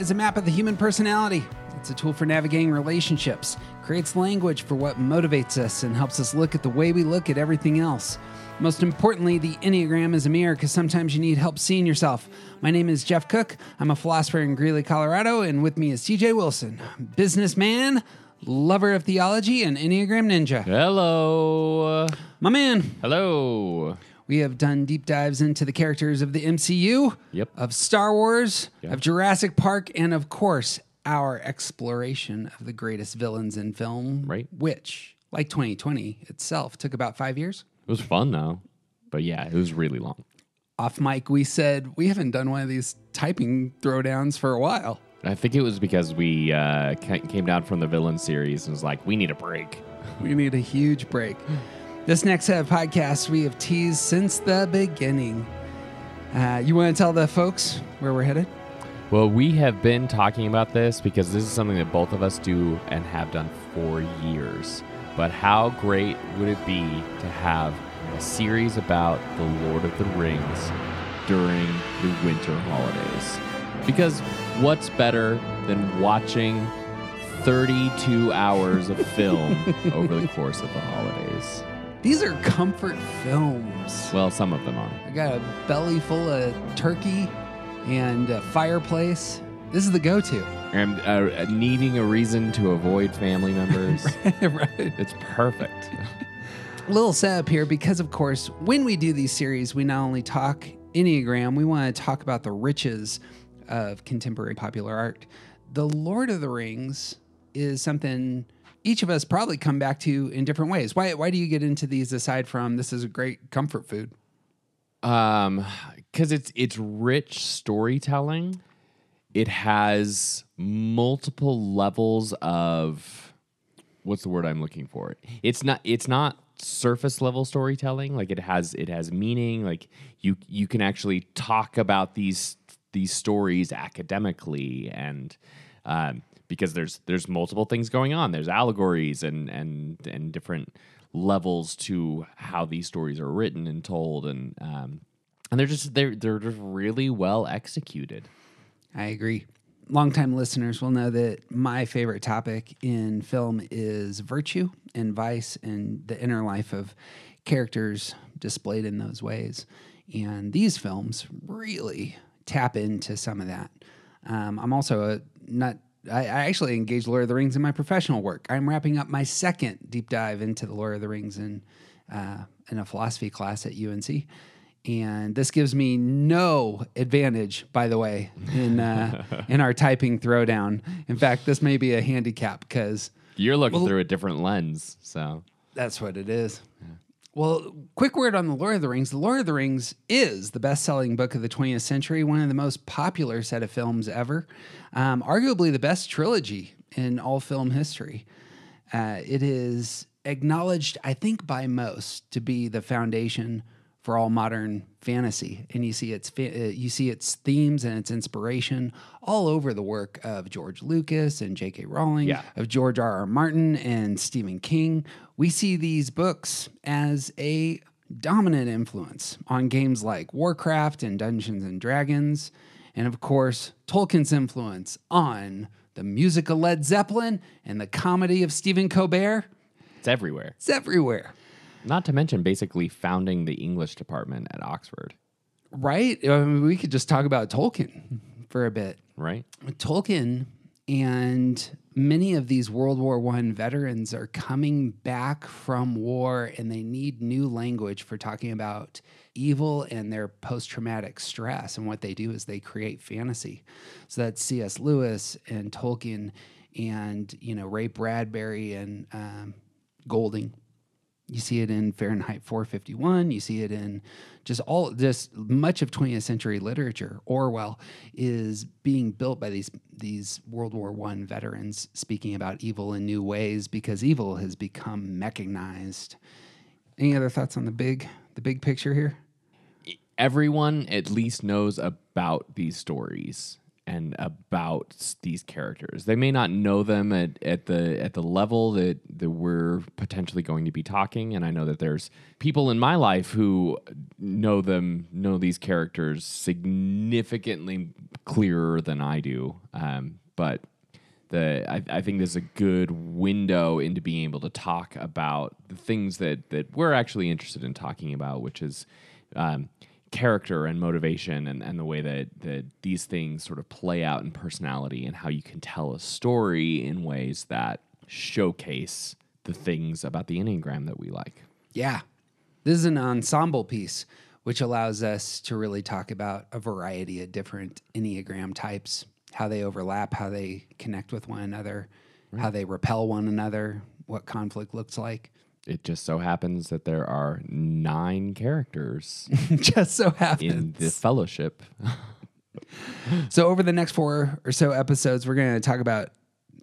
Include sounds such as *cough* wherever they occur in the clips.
Is a map of the human personality. It's a tool for navigating relationships, creates language for what motivates us, and helps us look at the way we look at everything else. Most importantly, the Enneagram is a mirror because sometimes you need help seeing yourself. My name is Jeff Cook. I'm a philosopher in Greeley, Colorado, and with me is TJ Wilson, businessman, lover of theology, and Enneagram ninja. Hello. My man, Hello. We have done deep dives into the characters of the MCU, Yep. of Star Wars, Yep. of Jurassic Park, and of course, our exploration of the greatest villains in film, Right. which, like 2020 itself, took about five years. It was fun though. But yeah, it was really long. Off mic, we said we haven't done one of these typing throwdowns for a while. I think it was because we uh, came down from the villain series and was like, we need a break. We need a huge break. *laughs* This next set of podcasts we have teased since the beginning. Uh, you want to tell the folks where we're headed? Well, we have been talking about this because this is something that both of us do and have done for years. But how great would it be to have a series about the Lord of the Rings during the winter holidays? Because what's better than watching 32 hours of film *laughs* over the course of the holidays? These are comfort films. Well, some of them are. I got a belly full of turkey and a fireplace. This is the go-to. And uh, needing a reason to avoid family members. *laughs* right. It's perfect. Little setup here because, of course, when we do these series, we not only talk Enneagram, we want to talk about the riches of contemporary popular art. The Lord of the Rings is something each of us probably come back to in different ways. Why, why do you get into these aside from this is a great comfort food? Um, because it's it's rich storytelling. It has multiple levels of what's the word I'm looking for? It's not it's not surface level storytelling. Like it has it has meaning. Like you you can actually talk about these these stories academically and um, because there's there's multiple things going on. There's allegories and and and different levels to how these stories are written and told and um, and they're just they're they're just really well executed. I agree. Longtime listeners will know that my favorite topic in film is virtue and vice and the inner life of characters displayed in those ways. And these films really tap into some of that. Um, I'm also a not. I, I actually engage Lord of the Rings in my professional work. I'm wrapping up my second deep dive into the Lord of the Rings in uh, in a philosophy class at UNC and this gives me no advantage by the way in uh, *laughs* in our typing throwdown. In fact this may be a handicap because You're looking Well- through a different lens, so. That's what it is well quick word on the lord of the rings. The lord of the rings is the best-selling book of the 20th century one of the most popular set of films ever. Um, arguably the best trilogy in all film history. Uh, it is acknowledged i think by most to be the foundation for all modern fantasy and you see its uh, you see its themes and its inspiration all over the work of George Lucas and J.K. Rowling Yeah. of George R. R. Martin and Stephen King we see these books as a dominant influence on games like Warcraft and Dungeons and Dragons and of course Tolkien's influence on the music of Led Zeppelin and the comedy of Stephen Colbert it's everywhere. it's everywhere Not to mention basically founding the English department at Oxford, Right? I mean, we could just talk about Tolkien for a bit. right? Tolkien and many of these World War One veterans are coming back from war and they need new language for talking about evil and their post-traumatic stress. And what they do is they create fantasy. So that's C.S. Lewis and Tolkien and you know Ray Bradbury and um, Golding. You see it in Fahrenheit 451. You see it in just all just much of 20th century literature. Orwell is being built by these these World War One veterans speaking about evil in new ways because evil has become mechanized. Any other thoughts on the big the big picture here? everyone at least knows about these stories and about these characters. They may not know them at, at the at the level that, that we're potentially going to be talking. And I know that there's people in my life who know them, know these characters significantly clearer than I do. Um, but the I, I think there's a good window into being able to talk about the things that that we're actually interested in talking about, which is um, character and motivation and, and the way that, that these things sort of play out in personality and how you can tell a story in ways that showcase the things about the Enneagram that we like. Yeah. This is an ensemble piece, which allows us to really talk about a variety of different Enneagram types, how they overlap, how they connect with one another, how they repel one another, what conflict looks like. It just so happens that there are nine characters *laughs* Just so happens. in the fellowship. *laughs* So, over the next four or so episodes, we're going to talk about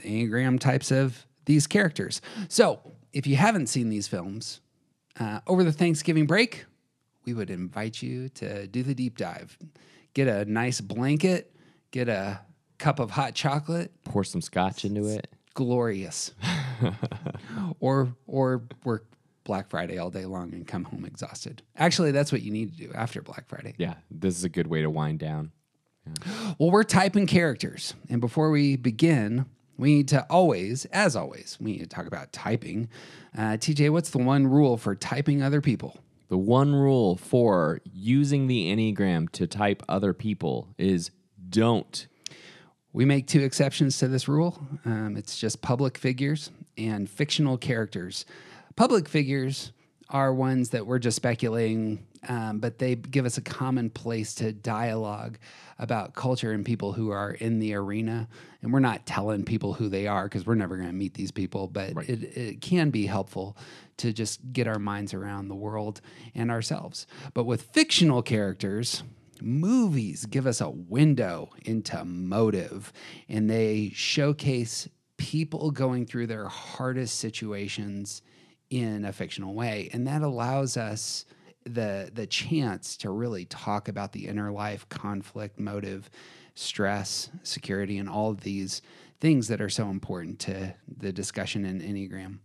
Enneagram types of these characters. So, if you haven't seen these films uh, over the Thanksgiving break, we would invite you to do the deep dive. Get a nice blanket, get a cup of hot chocolate, Pour some scotch into it. glorious. *laughs* or or work Black Friday all day long and come home exhausted. Actually, that's what you need to do after Black Friday. Yeah, this is a good way to wind down. Well, we're typing characters. And before we begin, we need to always, as always, we need to talk about typing. Uh, TJ, what's the one rule for typing other people? The one rule for using the Enneagram to type other people is don't. We make two exceptions to this rule. Um, it's just public figures and fictional characters. Public figures are ones that we're just speculating, um, but they give us a common place to dialogue about culture and people who are in the arena. And we're not telling people who they are because we're never going to meet these people, but it, it can be helpful to just get our minds around the world and ourselves. But with fictional characters, movies give us a window into motive and they showcase people going through their hardest situations in a fictional way. And that allows us the the chance to really talk about the inner life conflict motive stress security and all of these things that are so important to the discussion in enneagram.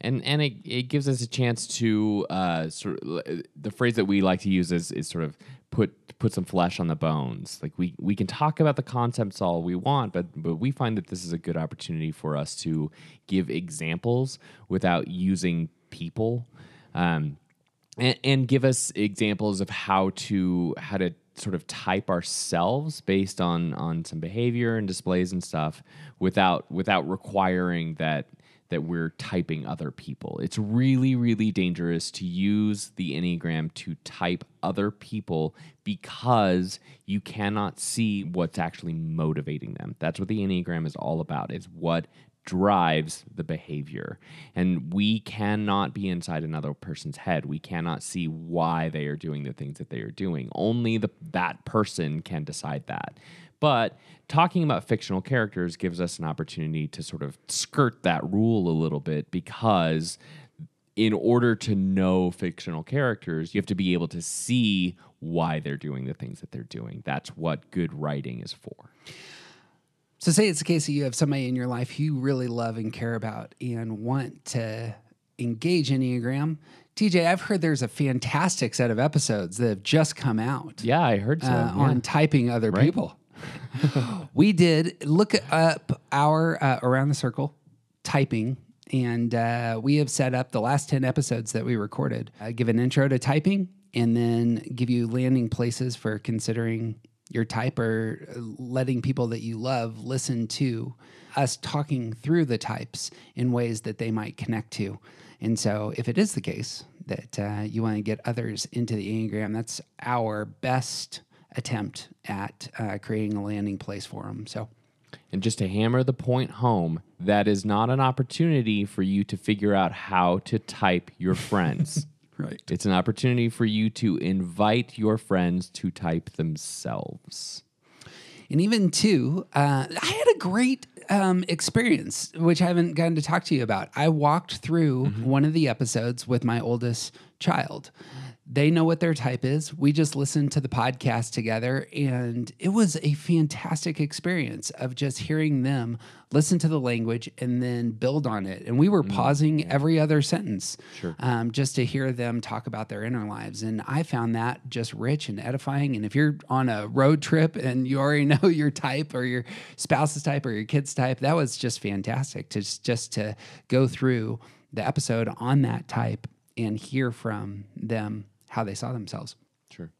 And and it, it gives us a chance to uh, sort of the phrase that we like to use is, is sort of put put some flesh on the bones. Like we we can talk about the concepts all we want, but but we find that this is a good opportunity for us to give examples without using people, um, and, and give us examples of how to how to sort of type ourselves based on on some behavior and displays and stuff without without requiring that that we're typing other people. It's really, really dangerous to use the Enneagram to type other people because you cannot see what's actually motivating them. That's what the Enneagram is all about. It's what drives the behavior. And we cannot be inside another person's head. We cannot see why they are doing the things that they are doing. Only the, that person can decide that. But talking about fictional characters gives us an opportunity to sort of skirt that rule a little bit because in order to know fictional characters, you have to be able to see why they're doing the things that they're doing. That's what good writing is for. So, say it's the case that you have somebody in your life you really love and care about and want to engage in Enneagram. TJ, I've heard there's a fantastic set of episodes that have just come out Yeah, I heard so. uh, yeah. on typing other people. *laughs* we did look up our uh, Around the Circle typing, and uh, we have set up the last 10 episodes that we recorded. Uh, give an intro to typing and then give you landing places for considering your type or letting people that you love listen to us talking through the types in ways that they might connect to. And so, if it is the case that uh, you want to get others into the Enneagram, that's our best attempt at uh, creating a landing place for them. So, And just to hammer the point home, that is not an opportunity for you to figure out how to type your friends. *laughs* Right. it's an opportunity for you to invite your friends to type themselves. And even too, uh, I had a great um, experience, which I haven't gotten to talk to you about. I walked through one of the episodes with my oldest child. They know what their type is. We just listened to the podcast together, and it was a fantastic experience of just hearing them listen to the language and then build on it. And we were pausing every other sentence um, just to hear them talk about their inner lives. And I found that just rich and edifying. And if you're on a road trip and you already *laughs* know your type or your spouse's type or your kid's type, that was just fantastic to just, just to go through the episode on that type and hear from them how they saw themselves. Sure.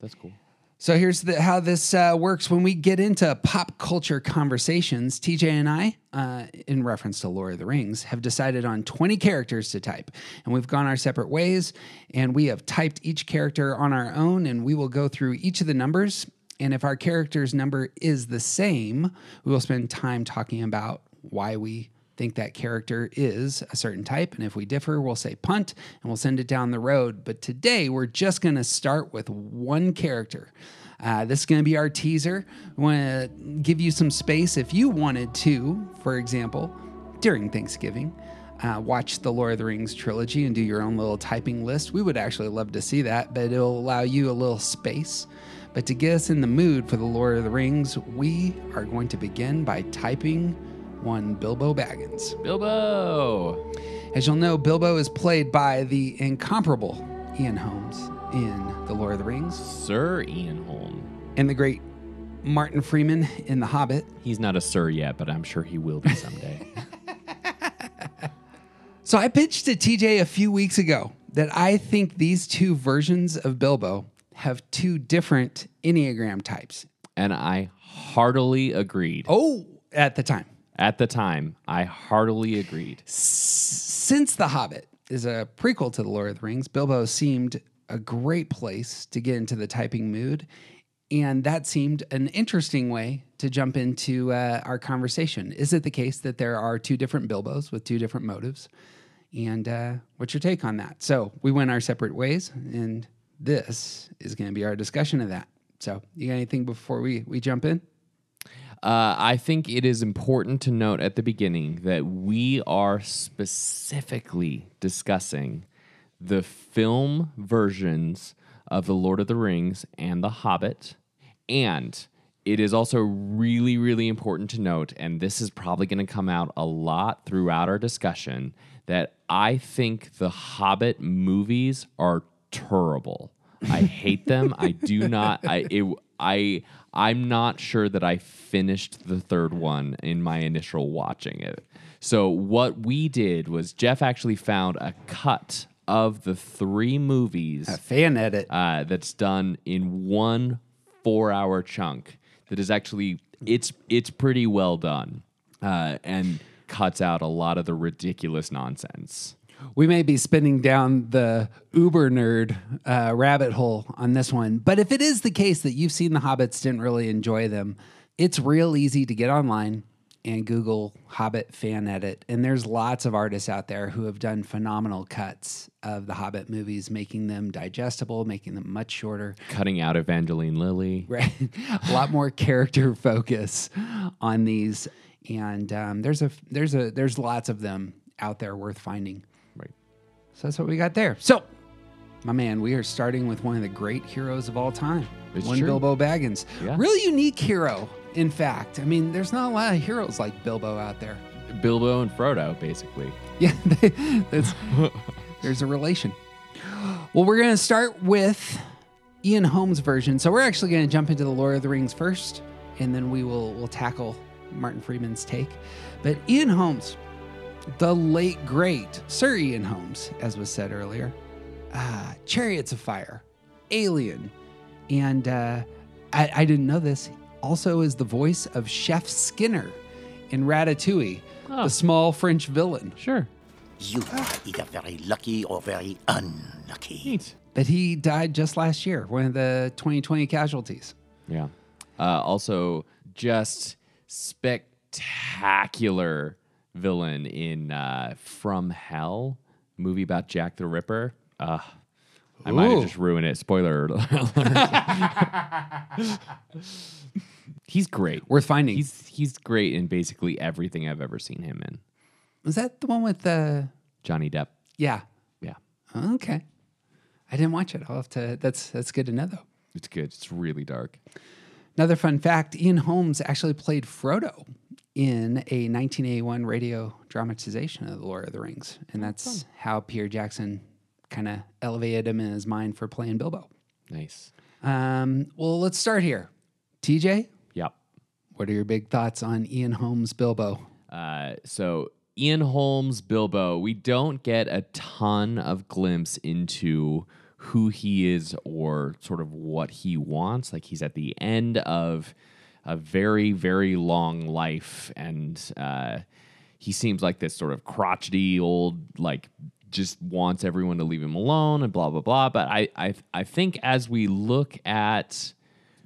That's cool. So here's the, how this uh, works when we get into pop culture conversations. TJ and I, uh, in reference to Lord of the Rings, have decided on 20 characters to type. And we've gone our separate ways, and we have typed each character on our own, and we will go through each of the numbers. And if our character's number is the same, we will spend time talking about why we think that character is a certain type. And if we differ, we'll say punt and we'll send it down the road. But today we're just going to start with one character. Uh, this is going to be our teaser. We want to give you some space if you wanted to, for example, during Thanksgiving. Uh, watch the Lord of the Rings trilogy and do your own little typing list. We would actually love to see that, but it'll allow you a little space. But to get us in the mood for the Lord of the Rings, we are going to begin by typing one Bilbo Baggins. Bilbo. As you'll know, Bilbo is played by the incomparable Ian Holmes in The Lord of the Rings Sir Ian Holm. and the great Martin Freeman in The Hobbit. He's not a sir yet, but I'm sure he will be someday. *laughs* So I pitched to TJ a few weeks ago that I think these two versions of Bilbo have two different Enneagram types. and I heartily agreed. Oh, at the time. At the time, I heartily agreed. Since The Hobbit is a prequel to The Lord of the Rings, Bilbo seemed a great place to get into the typing mood. And that seemed an interesting way to jump into uh, our conversation. Is it the case that there are two different Bilbos with two different motives? And uh, what's your take on that? So we went our separate ways, and this is going to be our discussion of that. So, you got anything before we, we jump in? Uh, I think it is important to note at the beginning that we are specifically discussing the film versions of The Lord of the Rings and The Hobbit. And it is also really, really important to note, and this is probably going to come out a lot throughout our discussion, that I think the Hobbit movies are terrible. I hate them. I do not. I it, I I'm not sure that I finished the third one in my initial watching it. So what we did was Jeff actually found a cut of the three movies A fan edit. uh, that's done in one four hour chunk that is actually it's it's pretty well done uh, and cuts out a lot of the ridiculous nonsense we may be spinning down the uber nerd uh, rabbit hole on this one. But if it is the case that you've seen the Hobbits, didn't really enjoy them, it's real easy to get online and Google Hobbit fan edit. And there's lots of artists out there who have done phenomenal cuts of the Hobbit movies, making them digestible, making them much shorter. cutting out evangeline lilly Right. *laughs* a lot more character focus on these. And um, there's a there's a there's lots of them out there worth finding. So that's what we got there. So, my man, we are starting with one of the great heroes of all time. It's one true. Bilbo Baggins. Yeah. Really unique hero, in fact. I mean, there's not a lot of heroes like Bilbo out there. bilbo and frodo basically *laughs* Yeah, there's a relation. Well, we're going to start with Ian Holmes' version. So we're actually going to jump into the Lord of the Rings first, and then we will we'll tackle Martin Freeman's take. But Ian Holmes, the late great Sir Ian Holmes, as was said earlier, uh, Chariots of Fire, Alien, and uh, I, I didn't know this. Also, is the voice of Chef Skinner in Ratatouille, Oh. the small French villain. sure You are either very lucky or very unlucky. neat But he died just last year, one of the 2020 casualties. yeah uh, also just spectacular villain in uh, From Hell, movie about Jack the Ripper. Uh, I might have just ruined it. Spoiler alert. *laughs* he's great. Worth finding. He's he's great in basically everything I've ever seen him in. Was that the one with the? Johnny Depp. Yeah. Yeah, Okay. I didn't watch it. I'll have to. That's that's good to know though. it's good. It's really dark. Another fun fact: Ian Holmes actually played Frodo in a 1981 radio dramatization of The Lord of the Rings, and that's how Peter Jackson kind of elevated him in his mind for playing Bilbo. Nice. Um, well, let's start here. TJ, Yep. what are your big thoughts on Ian Holmes Bilbo? Uh, so Ian Holmes Bilbo, we don't get a ton of glimpse into who he is or sort of what he wants. Like he's at the end of a very, very long life, and uh, he seems like this sort of crotchety old like just wants everyone to leave him alone and blah blah blah. But I I I think as we look at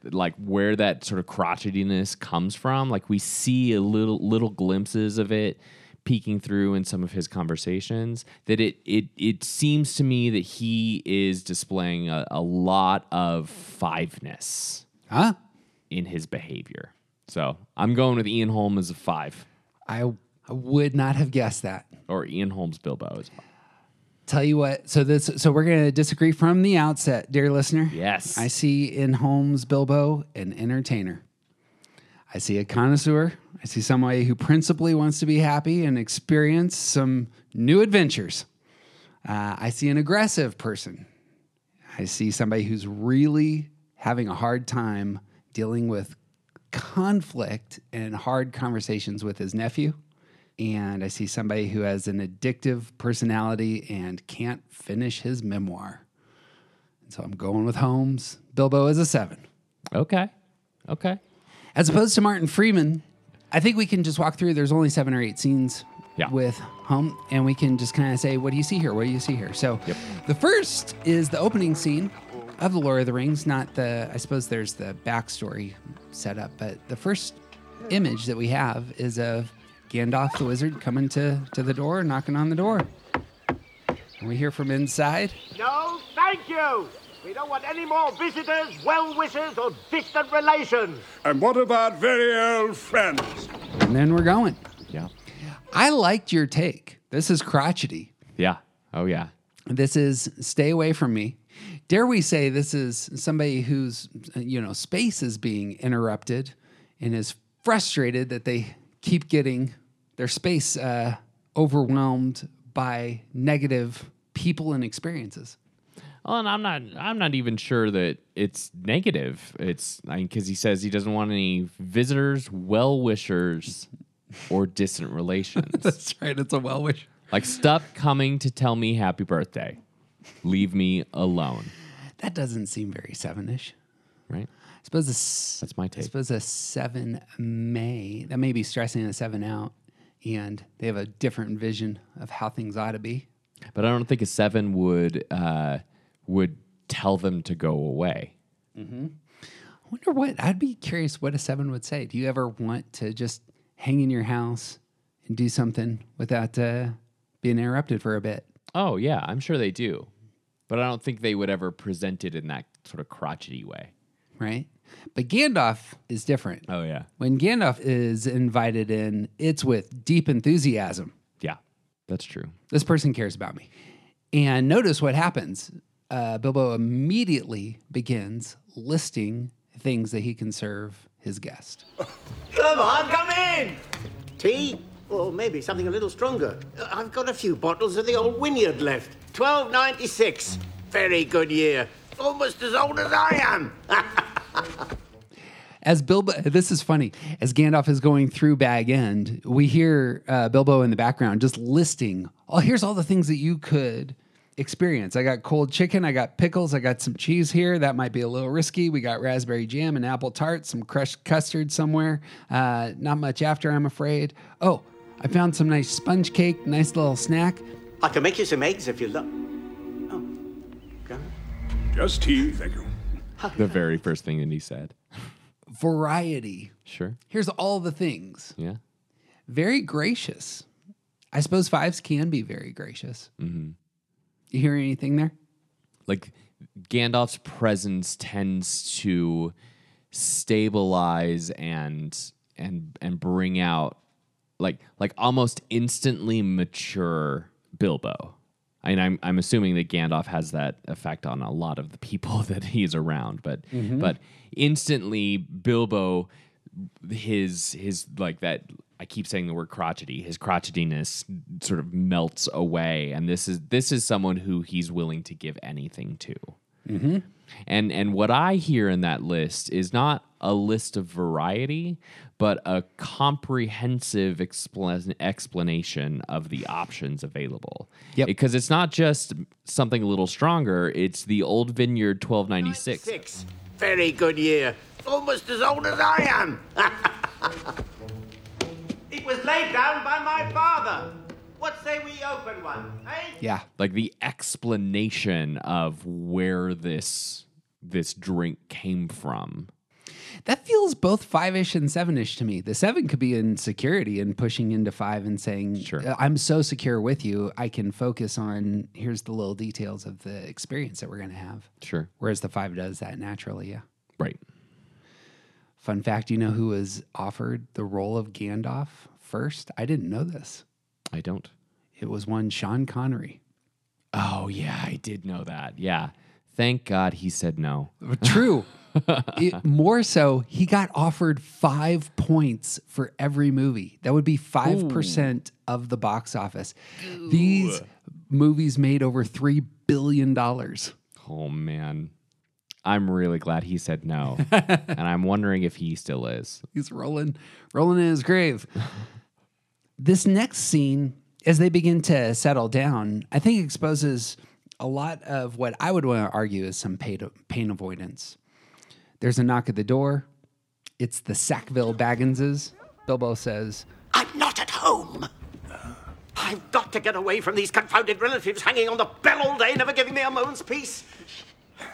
like where that sort of crotchetiness comes from. Like we see a little little glimpses of it peeking through in some of his conversations. That it it it seems to me that he is displaying a, a lot of fiveness Huh? In his behavior. So I'm going with Ian Holmes as a five, I, I would not have guessed that. or Ian Holmes Bilbo as five. Tell you what, so this so we're gonna disagree from the outset, dear listener. Yes. I see Ian Holmes Bilbo an entertainer. I see a connoisseur. I see somebody who principally wants to be happy and experience some new adventures. Uh, I see an aggressive person. I see somebody who's really having a hard time dealing with conflict and hard conversations with his nephew. And I see somebody who has an addictive personality and can't finish his memoir. And so I'm going with Holmes. Bilbo is a seven. Okay. Okay. As opposed to Martin Freeman, I think we can just walk through. There's only seven or eight scenes Yeah. with Home, and we can just kind of say, "What do you see here? What do you see here?" So, Yep. the first is the opening scene of the Lord of the Rings. Not the, I suppose there's the backstory set up, but the first image that we have is of Gandalf the wizard coming to to the door, knocking on the door, and we hear from inside. No, thank you. We don't want any more visitors, well wishers, or distant relations. And what about very old friends? And then we're going. Yeah. I liked your take. This is crotchety. Yeah. Oh yeah. This is stay away from me. Dare we say this is somebody whose you know space is being interrupted and is frustrated that they keep getting their space uh, overwhelmed by negative people and experiences. Well, and I'm not. I'm not even sure that it's negative. It's because he says he doesn't want any visitors, well wishers, or distant *laughs* relations. That's right. It's a well wish. like stop coming to tell me happy birthday. Leave me alone. That doesn't seem very seven-ish. Right. I suppose a, That's my take. I suppose a seven may that may be stressing a seven out, and they have a different vision of how things ought to be. But I don't think a seven would uh, would tell them to go away. I wonder what I'd be curious what a seven would say. Do you ever want to just hang in your house and do something without uh, being interrupted for a bit? Oh yeah, I'm sure they do. But I don't think they would ever present it in that sort of crotchety way. Right? But Gandalf is different. Oh yeah. When Gandalf is invited in, it's with deep enthusiasm. Yeah. That's true. This person cares about me. And notice what happens. Uh, Bilbo immediately begins listing things that he can serve his guest. Come on, come in. Tea? Or maybe something a little stronger. Uh, I've got a few bottles of the old Winyard left. 1296. Very good year. Almost as old as I am. *laughs* As Bilbo, this is funny. As Gandalf is going through Bag End, we hear uh, Bilbo in the background just listing. Oh, here's all the things that you could experience. I got cold chicken. I got pickles. I got some cheese here. That might be a little risky. We got raspberry jam and apple tart. Some crushed custard somewhere. Uh, not much after, I'm afraid. Oh, I found some nice sponge cake. Nice little snack. I can make you some eggs if you love. Oh. Okay. Just tea, thank you. The very first thing that he said. variety. Sure. Here's all the things. Yeah. Very gracious. I suppose fives can be very gracious. Mm-hmm. You hear anything there? like Gandalf's presence tends to stabilize and and and bring out like like almost instantly mature Bilbo. I mean, I'm I'm assuming that Gandalf has that effect on a lot of the people *laughs* that he's around, but mm-hmm. but instantly Bilbo, his his like that. I keep saying the word crotchety. His crotchetiness sort of melts away, and this is this is someone who he's willing to give anything to. Mm-hmm. And and what I hear in that list is not a list of variety, but a comprehensive explan- explanation of the options available. Yep. Because it's not just something a little stronger, it's the old vineyard 1296. Six. Very good year. Almost as old as I am. *laughs* it was laid down by my father. What say we open one, eh? Yeah. Like the explanation of where this this drink came from. That feels both five ish and seven ish to me. The seven could be in security and pushing into five and saying, Sure. "Uh, I'm so secure with you, I can focus on here's the little details of the experience that we're going to have. Sure. Whereas the five does that naturally. Yeah. Right. Fun fact you know who was offered the role of Gandalf first? I didn't know this. I don't. It was one Sean Connery. Oh yeah, I did know that. Yeah. Thank God he said no. True. *laughs* It- *laughs* more so, he got offered five points for every movie. That would be 5% of the box office. These movies made over $3 billion. Oh man. I'm really glad he said no. *laughs* and I'm wondering if he still is. He's rolling, rolling in his grave. *laughs* this next scene, as they begin to settle down, I think exposes a lot of what I would want to argue is some pain, pain avoidance. There's a knock at the door. It's the Sackville Bagginses. Bilbo says, I'm not at home. I've got to get away from these confounded relatives hanging on the bell all day, never giving me a moment's peace.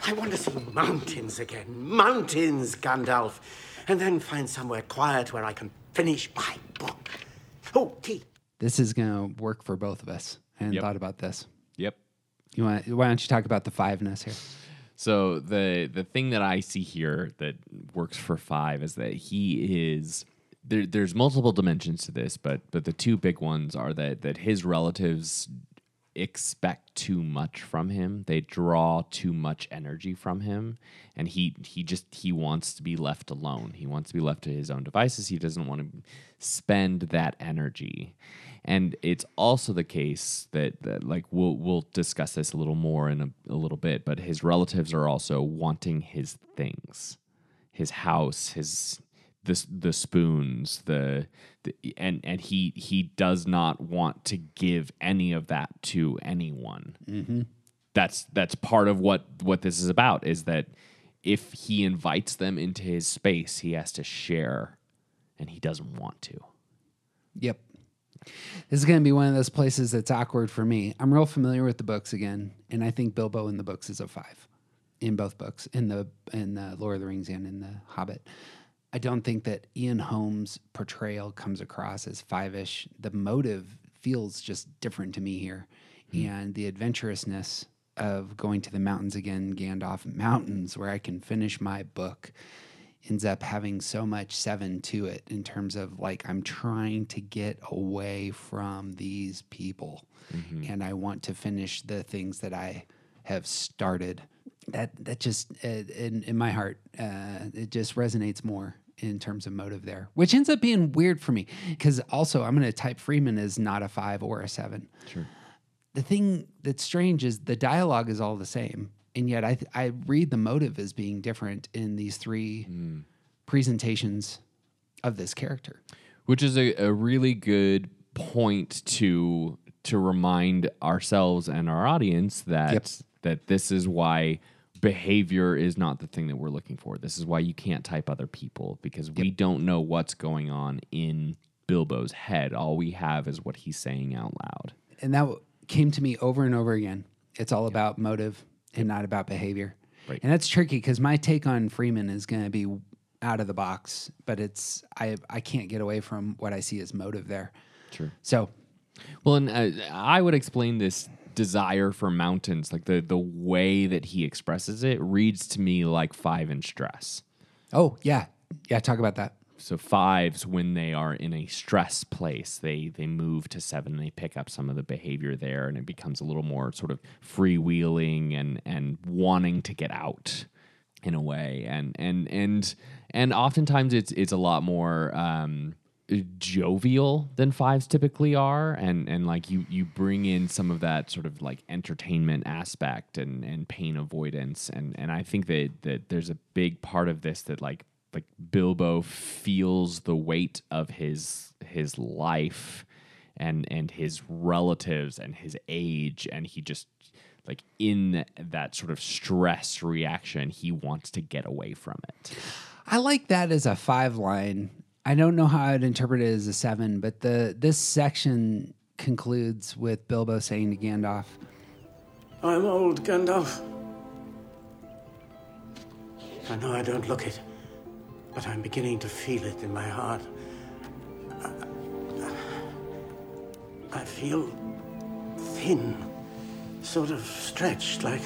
I want to see mountains again. Mountains, Gandalf. And then find somewhere quiet where I can finish my book. Oh, tea. This is going to work for both of us. I hadn't Yep. thought about this. Yep. You want? Why don't you talk about the fiveness here? So the the thing that I see here that works for five is that he is there. There's multiple dimensions to this, but but the two big ones are that that his relatives expect too much from him. They draw too much energy from him, and he he just he wants to be left alone. He wants to be left to his own devices. He doesn't want to spend that energy. And it's also the case that, that like we'll we'll discuss this a little more in a, a little bit, but his relatives are also wanting his things, his house, his the the spoons, the, the and and he he does not want to give any of that to anyone. Mm-hmm. That's that's part of what what this is about is that if he invites them into his space, he has to share, and he doesn't want to. Yep. This is going to be one of those places that's awkward for me. I'm real familiar with the books again, and I think Bilbo in the books is a five, in both books, in the in the Lord of the Rings and in the Hobbit. I don't think that Ian Holmes' portrayal comes across as five-ish. The motive feels just different to me here, hmm. and the adventurousness of going to the mountains again, Gandalf Mountains, where I can finish my book ends up having so much seven to it in terms of like I'm trying to get away from these people. And I want to finish the things that I have started. That that just uh, in in my heart uh, it just resonates more in terms of motive there, which ends up being weird for me. Because also I'm going to type Freeman as not a five or a seven. Sure. the thing that's strange is the dialogue is all the same, and yet I th- I read the motive as being different in these three hmm. presentations of this character. which is a, a really good point to to remind ourselves and our audience that Yep. that this is why behavior is not the thing that we're looking for. This is why you can't type other people because we don't know what's going on in Bilbo's head. All we have is what he's saying out loud. And that came to me over and over again. It's all about motive and not about behavior. Right. And that's tricky because my take on Freeman is going to be out of the box, but it's I I can't get away from what I see as motive there. Sure. So Well, and uh, I would explain this desire for mountains, like the the way that he expresses it, reads to me like five inch stress. oh yeah yeah talk about that. So fives, when they are in a stress place, they they move to seven. and They pick up some of the behavior there, and it becomes a little more sort of freewheeling and and wanting to get out in a way. And and and and oftentimes it's it's a lot more. Um, jovial than fives typically are and and like you you bring in some of that sort of like entertainment aspect and and pain avoidance and and I think that that there's a big part of this that like like Bilbo feels the weight of his his life and and his relatives and his age and he just like in that sort of stress reaction he wants to get away from it I like that as a five line. I don't know how I'd interpret it as a seven, but the this section concludes with Bilbo saying to Gandalf, I'm old, Gandalf. I know I don't look it, but I'm beginning to feel it in my heart. I, feel thin, sort of stretched, like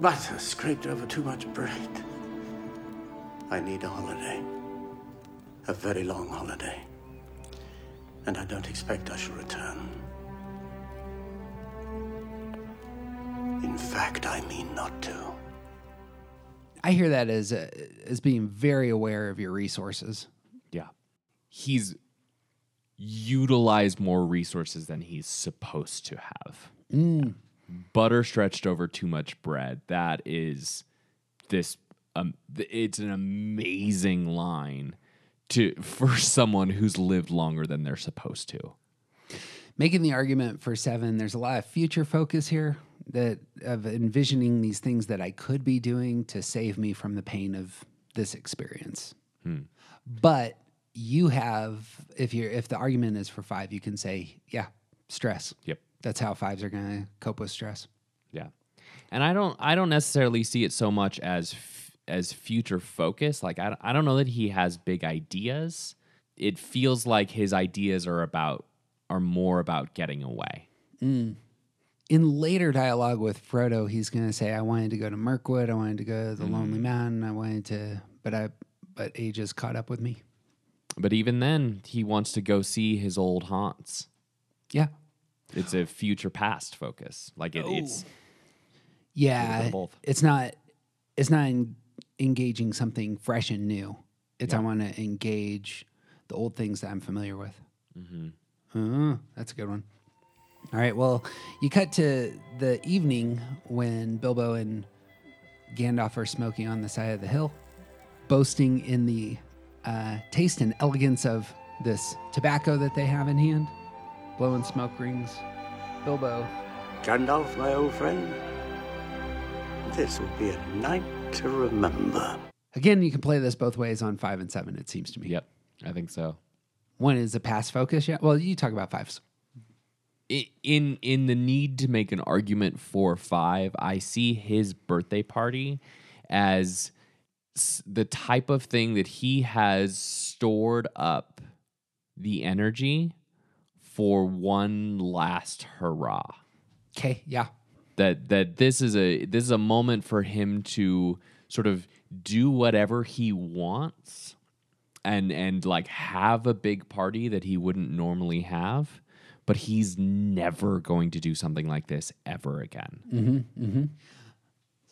butter scraped over too much bread. I need a holiday. A very long holiday. And I don't expect I shall return. In fact, I mean not to. I hear that as a, as being very aware of your resources. Yeah. He's utilized more resources than he's supposed to have. Butter stretched over too much bread. That is this um it's an amazing line to for *laughs* someone who's lived longer than they're supposed to. Making the argument for seven, there's a lot of future focus here that of envisioning these things that I could be doing to save me from the pain of this experience. Hmm. But you have, if you're if the argument is for five, you can say, yeah, stress. Yep. That's how fives are going to cope with stress. Yeah. And I don't I don't necessarily see it so much as f- as future focus. Like I I don't know that he has big ideas. It feels like his ideas are about are more about getting away. Mm. In later dialogue with Frodo, he's going to say, "I wanted to go to Mirkwood. I wanted to go to the Lonely Mountain. I wanted to, but I, but age has caught up with me." But even then, he wants to go see his old haunts. Yeah, It's a future past focus. Like it, it's yeah. It's not, it's not en- engaging something fresh and new. It's I want to engage the old things that I'm familiar with. Uh, that's a good one. All right. Well, you cut to the evening when Bilbo and Gandalf are smoking on the side of the hill, boasting in the uh, taste and elegance of this tobacco that they have in hand, blowing smoke rings. Bilbo, Gandalf, my old friend, this will be a night to remember. again, you can play this both ways on five and seven. It seems to me. yep. I think so. One is a past focus. Yeah. Well, you talk about fives. In in the need to make an argument for five, I see his birthday party as the type of thing that he has stored up the energy for one last hurrah. Okay. Yeah. That that this is a this is a moment for him to sort of do whatever he wants and and like have a big party that he wouldn't normally have but he's never going to do something like this ever again. Mm-hmm, mm-hmm.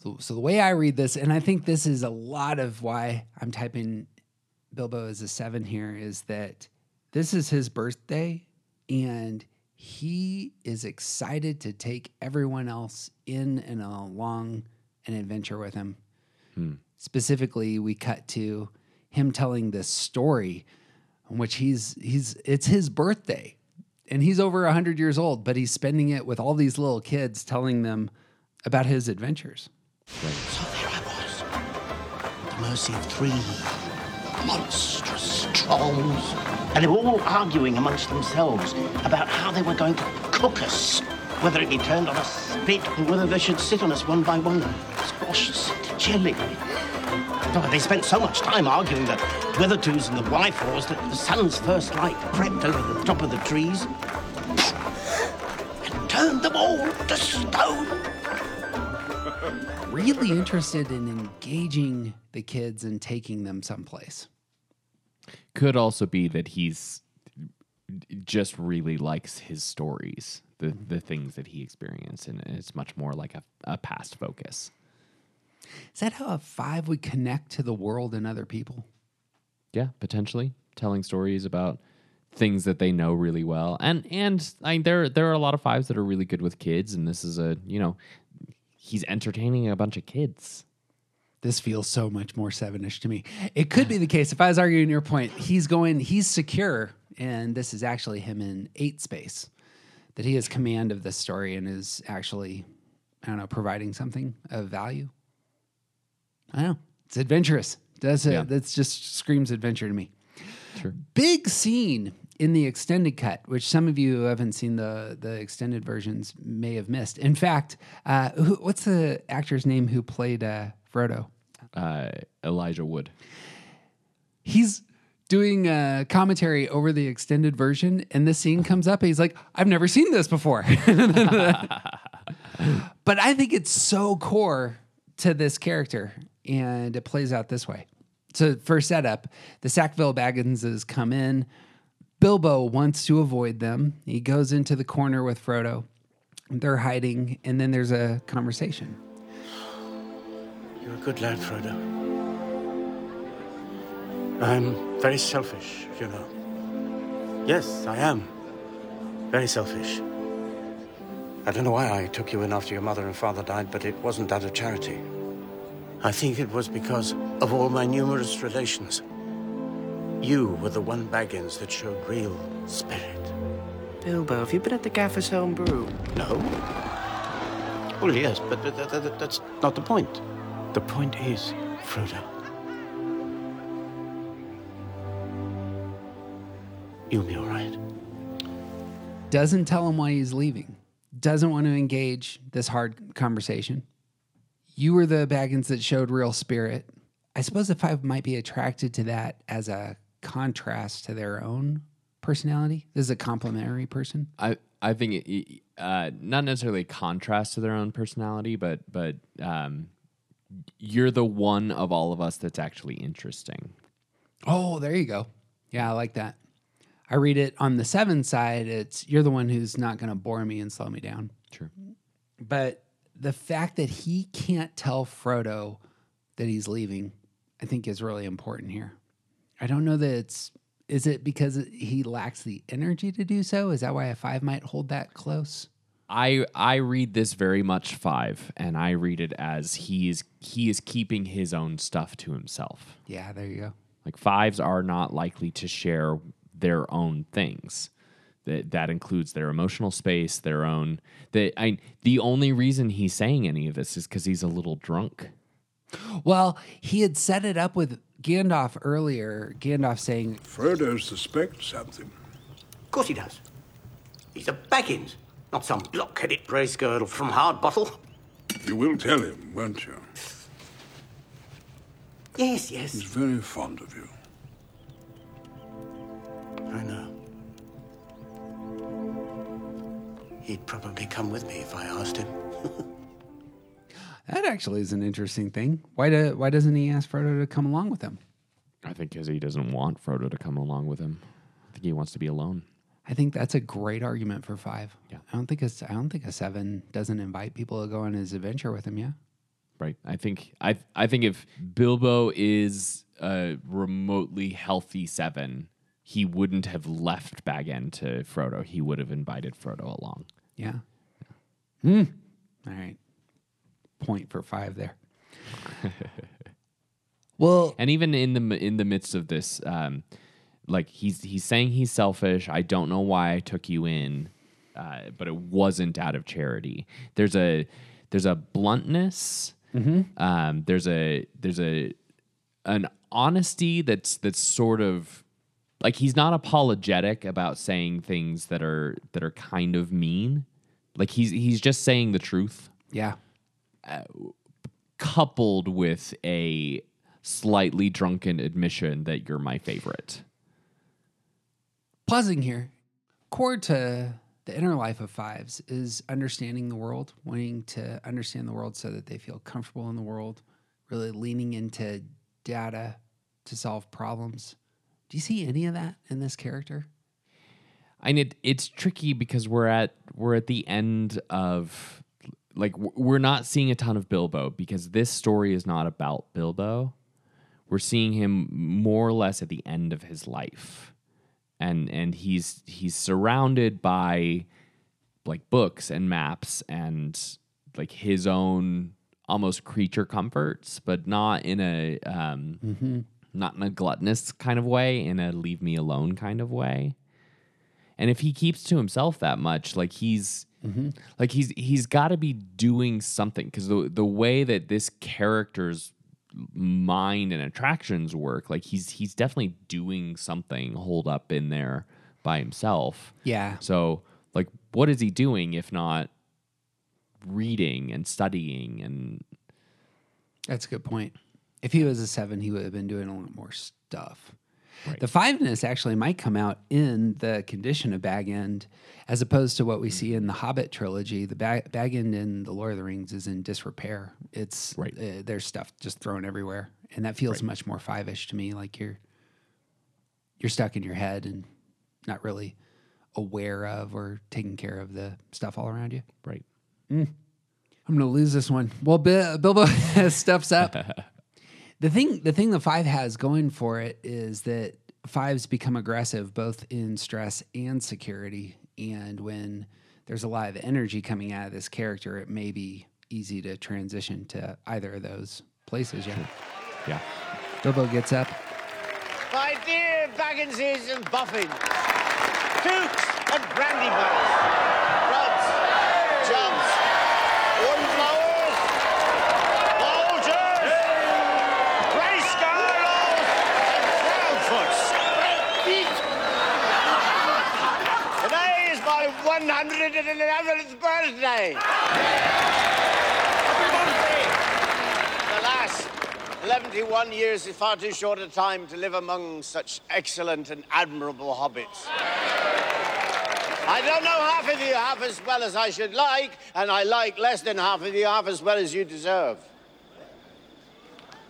So, so the way I read this, and I think this is a lot of why I'm typing Bilbo as a seven here, is that this is his birthday, and he is excited to take everyone else in and along an adventure with him. Hmm. Specifically, we cut to him telling this story in which he's he's it's his birthday and he's over 100 years old but he's spending it with all these little kids telling them about his adventures So there I was, at the mercy of three monstrous trolls. And they were all arguing amongst themselves about how they were going to cook us, whether it be turned on a spit or whether they should sit on us one by one, squashed into jelly. Oh, they spent so much time arguing the Withertooth and the Blyfors that the sun's first light crept over the top of the trees and turned them all to stone. *laughs* Really interested in engaging the kids and taking them someplace. Could also be that he's just really likes his stories, the the things that he experienced, and it's much more like a, a past focus. Is that how a five would connect to the world and other people? Yeah, potentially telling stories about things that they know really well, and and I mean, there there are a lot of fives that are really good with kids, and this is a you know he's entertaining a bunch of kids. This feels so much more sevenish to me. It could be the case if I was arguing your point. He's going, he's secure, and this is actually him in eight space. That he has command of this story and is actually, I don't know, providing something of value. I know. It's adventurous. That's it. Yeah. That's just screams adventure to me. Sure. Big scene in the extended cut, which some of you who haven't seen the the extended versions may have missed. In fact, uh, who, what's the actor's name who played uh, Frodo? Uh, Elijah Wood. he's doing a commentary over the extended version and this scene comes up and he's like i've never seen this before *laughs* but i think it's so core to this character and it plays out this way so for setup the sackville bagginses come in bilbo wants to avoid them he goes into the corner with frodo they're hiding and then there's a conversation You're a good lad, Frodo. I'm very selfish, you know. Yes, I am. Very selfish. I don't know why I took you in after your mother and father died, but it wasn't out of charity. I think it was because of all my numerous relations. You were the one Baggins that showed real spirit. Bilbo, have you been at the Gaffer's home brew? No? Well, yes, but th- th- th- that's not the point. The point is, Frodo. You'll be all right. doesn't tell him why he's leaving, doesn't want to engage this hard conversation. You were the Baggins that showed real spirit. I suppose the five might be attracted to that as a contrast to their own personality. This is a complementary person. I I think it, uh, not necessarily contrast to their own personality, but but um, you're the one of all of us that's actually interesting. Oh, there you go. Yeah, I like that. I read it on the seven side. It's you're the one who's not going to bore me and slow me down. Sure. But the fact that he can't tell Frodo that he's leaving, I think is really important here. I don't know that it's is it because he lacks the energy to do so? Is that why a five might hold that close? I I read this very much five, and I read it as he is he is keeping his own stuff to himself. Yeah, there you go. Like fives are not likely to share their own things. That that includes their emotional space, their own. That I the only reason he's saying any of this is because he's a little drunk. Well, he had set it up with Gandalf earlier. Gandalf saying, Frodo suspects something. Of course he does. He's a Baggins, not some blockheaded Bracegirdle from Hardbottle. You will tell him, won't you? Yes, yes. He's very fond of you. I know. He'd probably come with me if I asked him. *laughs* "That actually is an interesting thing. Why do, Why doesn't he ask Frodo to come along with him?" I think because he doesn't want Frodo to come along with him. I think he wants to be alone. I think that's a great argument for five. Yeah. I don't think a, I don't think a seven doesn't invite people to go on his adventure with him. Yeah. Right. I think I I think if Bilbo is a remotely healthy seven, he wouldn't have left Bag End to Frodo. He would have invited Frodo along. Yeah. Hmm. All right. Point for five there. *laughs* well, And even in the in the midst of this, um, like he's he's saying he's selfish. I don't know why I took you in, uh, but it wasn't out of charity. There's a there's a bluntness. Um, there's a there's a an honesty that's that's sort of like he's not apologetic about saying things that are that are kind of mean. Like he's he's just saying the truth yeah. coupled with a slightly drunken admission that you're my favorite. Pausing here, core to the inner life of fives is understanding the world, wanting to understand the world so that they feel comfortable in the world, really leaning into data to solve problems. Do you see any of that in this character? and it it's tricky because we're at we're at the end of like we're not seeing a ton of Bilbo because this story is not about Bilbo. We're seeing him more or less at the end of his life. And and he's he's surrounded by like books and maps and like his own almost creature comforts, but not in a um not in a gluttonous kind of way, in a leave me alone kind of way. And if he keeps to himself that much, like he's mm-hmm. like he's he's got to be doing something because the the way that this character's mind and attractions work, like he's he's definitely doing something holed up in there by himself. Yeah. So like, what is he doing if not reading and studying and That's a good point. If he was a seven, he would have been doing a lot more stuff. The fiveness actually might come out in the condition of Bag End, as opposed to what we see in the Hobbit trilogy. The Bag, Bag End in the Lord of the Rings is in disrepair. It's Right. uh, there's stuff just thrown everywhere, and that feels much more five-ish to me. Like you're you're stuck in your head and not really aware of or taking care of the stuff all around you. right. I'm gonna lose this one. Well, Bi- Bilbo *laughs* steps up. *laughs* the thing, the thing the five has going for it is that fives become aggressive both in stress and security. And when there's a lot of energy coming out of this character, it may be easy to transition to either of those places. Yeah. Yeah. Bilbo gets up. My dear Bagginses and Boffins, Tooks and Brandybucks, Grubbs, Chubbs, Hornblowers, Bolgers, Grey Scarlows, and Proudfoots. Today is my 111th birthday. Alas, 71 years is far too short a time to live among such excellent and admirable hobbits. I don't know half of you half as well as I should like, and I like less than half of you half as well as you deserve.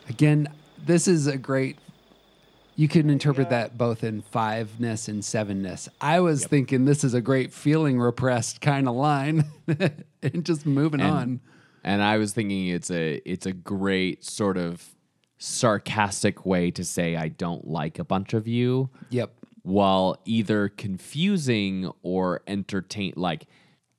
Again, this is a great. You can interpret that both in fiveness and sevenness. I was thinking this is a great feeling repressed kind of line, *laughs* and just moving on. And I was thinking it's a it's a great sort of sarcastic way to say I don't like a bunch of you Yep. while either confusing or entertain like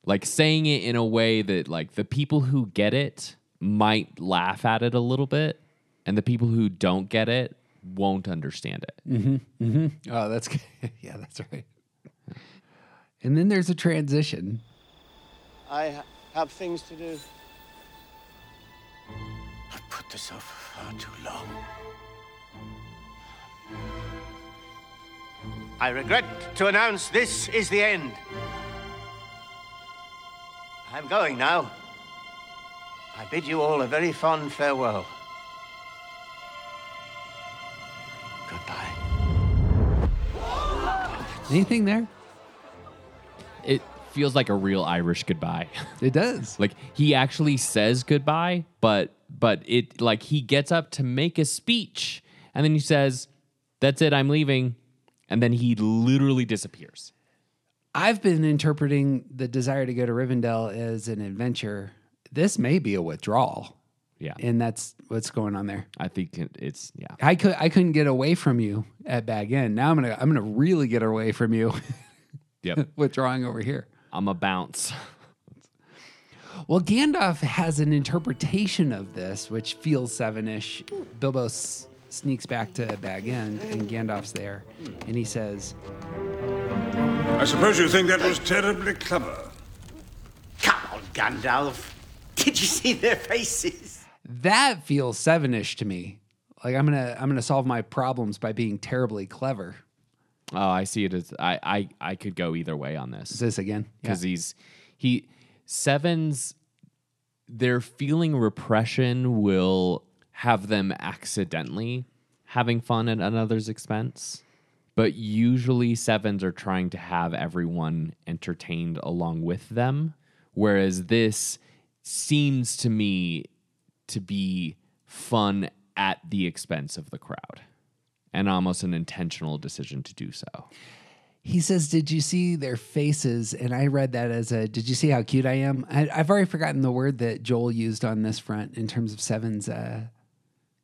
like saying it in a way that like the people who get it might laugh at it a little bit and the people who don't get it won't understand it. Mm-hmm. Mm-hmm. Oh, that's good. *laughs* yeah, that's right. And then there's a transition. I have things to do. I've put this off for far too long. I regret to announce this is the end. I'm going now. I bid you all a very fond farewell. Goodbye. Anything there? It feels like a real Irish goodbye. It does. *laughs* like he actually says goodbye, but but it like he gets up to make a speech and then he says, "That's it, I'm leaving." And then he literally disappears. I've been interpreting the desire to go to Rivendell as an adventure. This may be a withdrawal, Yeah. and that's what's going on there. I think it's yeah. I could I couldn't get away from you at Bag End. Now I'm gonna I'm gonna really get away from you, *laughs* Yep. withdrawing over here. I'm a bounce. Well, Gandalf has an interpretation of this, which feels seven-ish. Bilbo s- sneaks back to Bag End, and Gandalf's there, and he says, I suppose you think that was terribly clever. Come on, Gandalf. Did you see their faces? "That feels seven-ish to me. Like I'm gonna I'm gonna solve my problems by being terribly clever." Oh, I see it as I I I could go either way on Is this this again? because he's he sevens. They're feeling repression will have them accidentally having fun at another's expense. But usually sevens are trying to have everyone entertained along with them. Whereas this seems to me to be fun at the expense of the crowd and almost an intentional decision to do so. He says, "Did you see their faces?" And I read that as a, "Did you see how cute I am?" I, I've already forgotten the word that Joel used on this front in terms of sevens uh,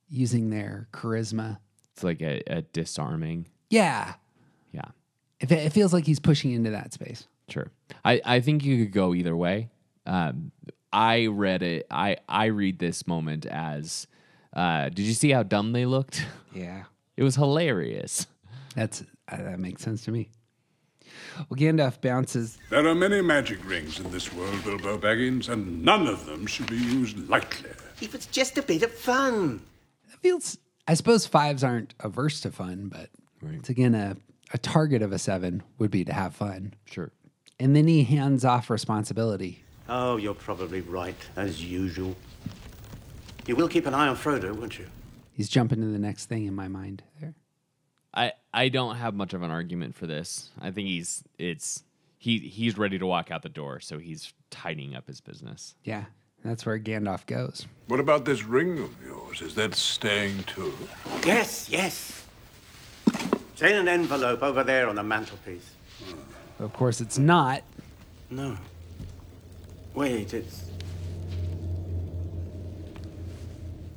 using their charisma. It's like a, a disarming. Yeah, Yeah, it, it feels like he's pushing into that space. sure. I, I think you could go either way. Um, I read it. I, I read this moment as uh, did you see how dumb they looked? *laughs* Yeah, It was hilarious. that's uh, that makes sense to me. Well, Gandalf bounces. There are many magic rings in this world, Bilbo Baggins, and none of them should be used lightly. If it's just a bit of fun. It feels. I suppose fives aren't averse to fun, but it's again a a target of a seven would be to have fun. Sure. And then he hands off responsibility. Oh, you're probably right, as usual. You will keep an eye on Frodo, won't you? He's jumping to the next thing in my mind there. I, I don't have much of an argument for this. I think he's it's he he's ready to walk out the door, so he's tidying up his business. Yeah, that's where Gandalf goes. What about this ring of yours? Is that staying too? Yes, yes. It's in an envelope over there on the mantelpiece. Of course, it's not. No. Wait, it's.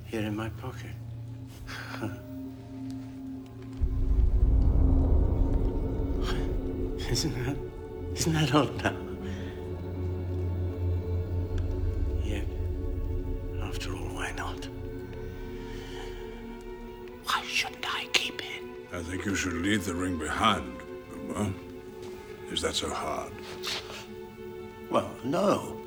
Here in my pocket. *laughs* isn't that. Isn't that odd now? Yet, after all, why not? Why shouldn't I keep it? I think you should leave the ring behind, Bilbo. Is that so hard? Well, no.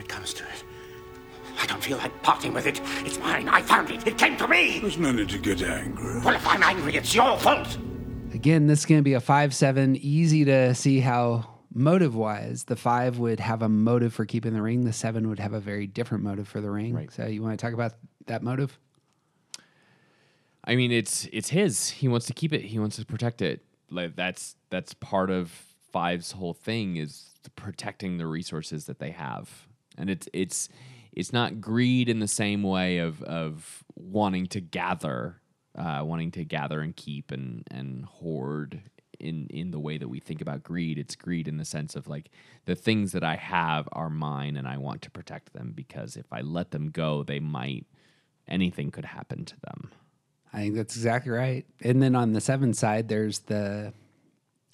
It comes to it. I don't feel like parting with it. It's mine. I found it. It came to me. There's no need to get angry. Well, if I'm angry, it's your fault. Again, this is going to be a 5 7. Easy to see how motive wise the 5 would have a motive for keeping the ring. The 7 would have a very different motive for the ring. Right. So, you want to talk about that motive? I mean, it's it's his. He wants to keep it. He wants to protect it. Like that's that's part of Five's whole thing is protecting the resources that they have, and it's it's it's not greed in the same way of of wanting to gather, uh, wanting to gather and keep and and hoard in in the way that we think about greed. It's greed in the sense of like the things that I have are mine, and I want to protect them because if I let them go, they might anything could happen to them. I think that's exactly right. And then on the seven side, there's the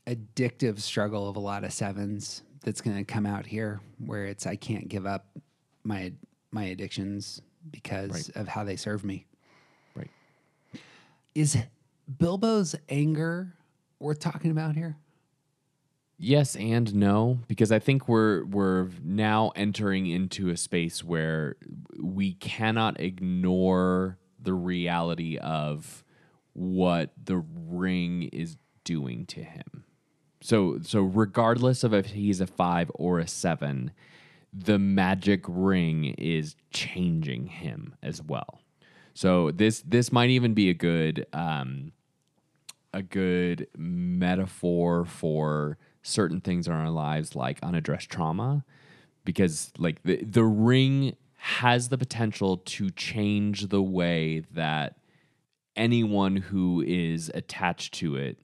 addictive struggle of a lot of sevens that's going to come out here, where it's I can't give up my my addictions because Right. of how they serve me. Right. Is Bilbo's anger worth talking about here? Yes and no, because I think we're we're now entering into a space where we cannot ignore the reality of what the ring is doing to him. So so regardless of if he's a 5 or a 7, the magic ring is changing him as well. So this this might even be a good um a good metaphor for certain things in our lives like unaddressed trauma because like the, the ring has the potential to change the way that anyone who is attached to it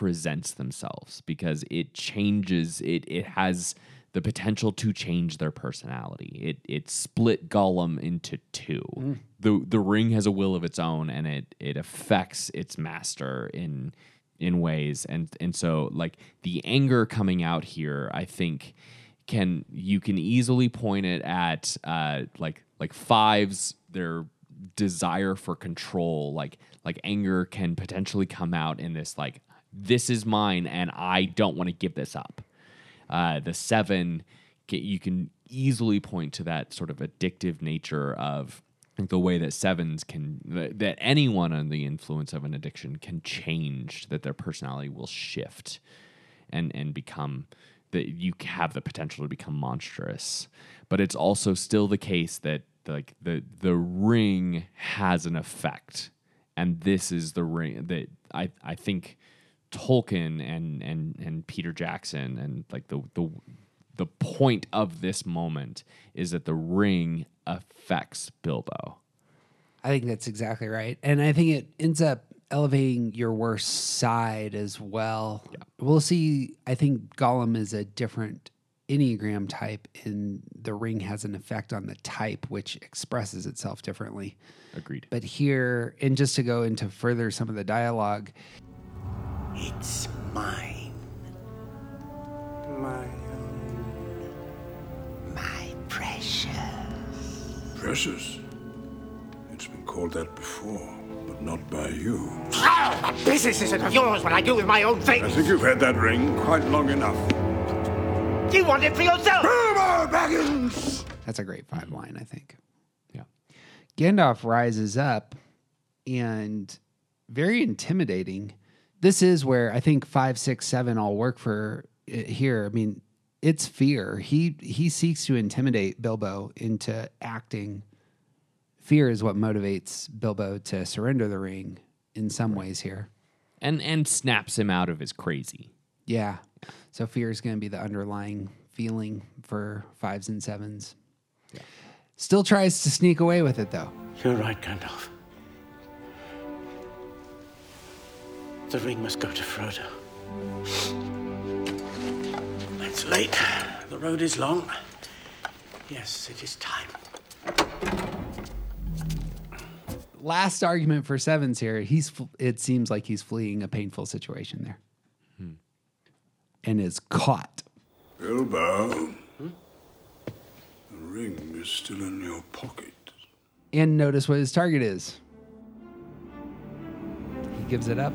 presents themselves because it changes it it has the potential to change their personality. It it split Gollum into two. The the ring has a will of its own and it it affects its master in in ways and and so like the anger coming out here I think can you can easily point it at uh like like fives their desire for control like like anger can potentially come out in this like this is mine and I don't want to give this up uh, the seven, you can easily point to that sort of addictive nature of the way that sevens can, that, anyone under the influence of an addiction can change, that their personality will shift and, and become that you have the potential to become monstrous. But it's also still the case that like the the ring has an effect, and this is the ring that I I think Tolkien and and and Peter Jackson and like the the the point of this moment is that the ring affects Bilbo. I think that's exactly right. And I think it ends up elevating your worst side as well. We'll see. I think Gollum is a different Enneagram type, and the ring has an effect on the type, which expresses itself differently. Agreed. But here, and just to go into further some of the dialogue, It's mine. My own. My precious. Precious. It's been called that before, but not by you. *laughs* Ah, that business isn't of yours what I do with my own I think you've had that ring quite long enough. You want it for yourself. Bilbo Baggins! that's a great five line, I think. Yeah. Gandalf rises up and very intimidating. This is where I think five, six, seven all work for uh, here. I mean, it's fear. He he seeks to intimidate Bilbo into acting. Fear is what motivates Bilbo to surrender the ring in some ways here. And and snaps him out of his crazy. Yeah. So fear is going to be the underlying feeling for fives and sevens. Still tries to sneak away with it though. You're right, Gandalf. The ring must go to Frodo. It's late. The road is long. Yes, it is time. last argument for sevens here. He's it seems like he's fleeing a painful situation there, hmm. and is caught. Bilbo. The ring is still in your pocket. And notice what his target is. He gives it up.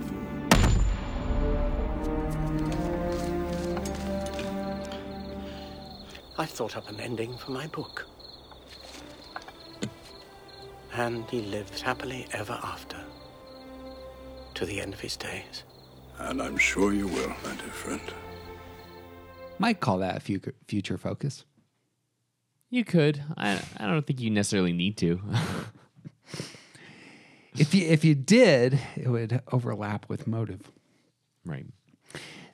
I've thought up an ending for my book. And he lived happily ever after. To the end of his days. And I'm sure you will, my dear friend. Might call that a future future focus. You could. I I don't think you necessarily need to. *laughs* If you if you did, it would overlap with motive. right.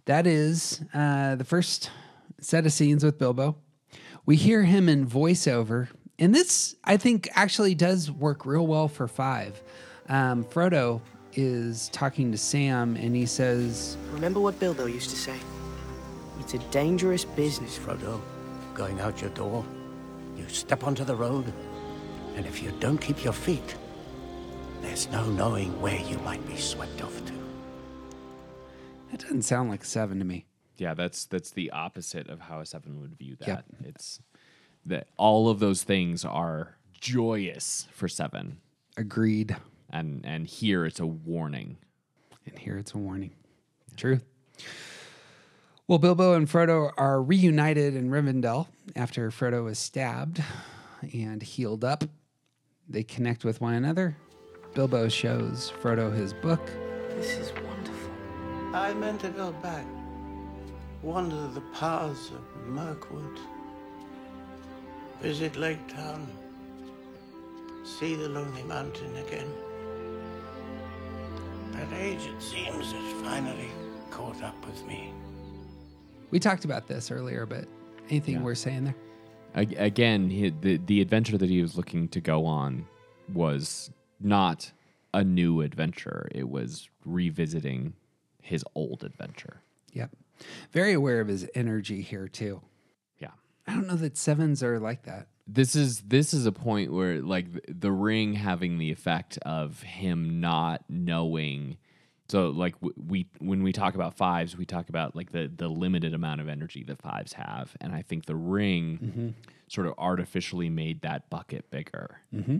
That is uh, the first set of scenes with Bilbo. We hear him in voiceover, and this I think actually does work real well for five. Um, Frodo is talking to Sam, and he says, Remember what Bilbo used to say? It's a dangerous business. Frodo, going out your door, you step onto the road, and if you don't keep your feet, there's no knowing where you might be swept off to. "That doesn't sound like seven to me." Yeah, that's that's the opposite of how a seven would view that. Yep. It's that all of those things are joyous for seven, Agreed. and and here it's a warning. And here it's a warning. True. Well, Bilbo and Frodo are reunited in Rivendell after Frodo is stabbed and healed up. They connect with one another. Bilbo shows Frodo his book. This is wonderful. I meant to go back, wander the paths of Mirkwood, visit Lake Town, see the Lonely Mountain again. That age, it seems, has finally caught up with me. We talked about this earlier, but anything we're saying there? Again, he, the the adventure that he was looking to go on was not a new adventure. It was revisiting his old adventure. Yep. Very aware of his energy here, too. Yeah. I don't know that sevens are like that. this is this is a point where like the ring having the effect of him not knowing so like we when we talk about fives we talk about like the the limited amount of energy that fives have and i think the ring mm-hmm. sort of artificially made that bucket bigger mm-hmm.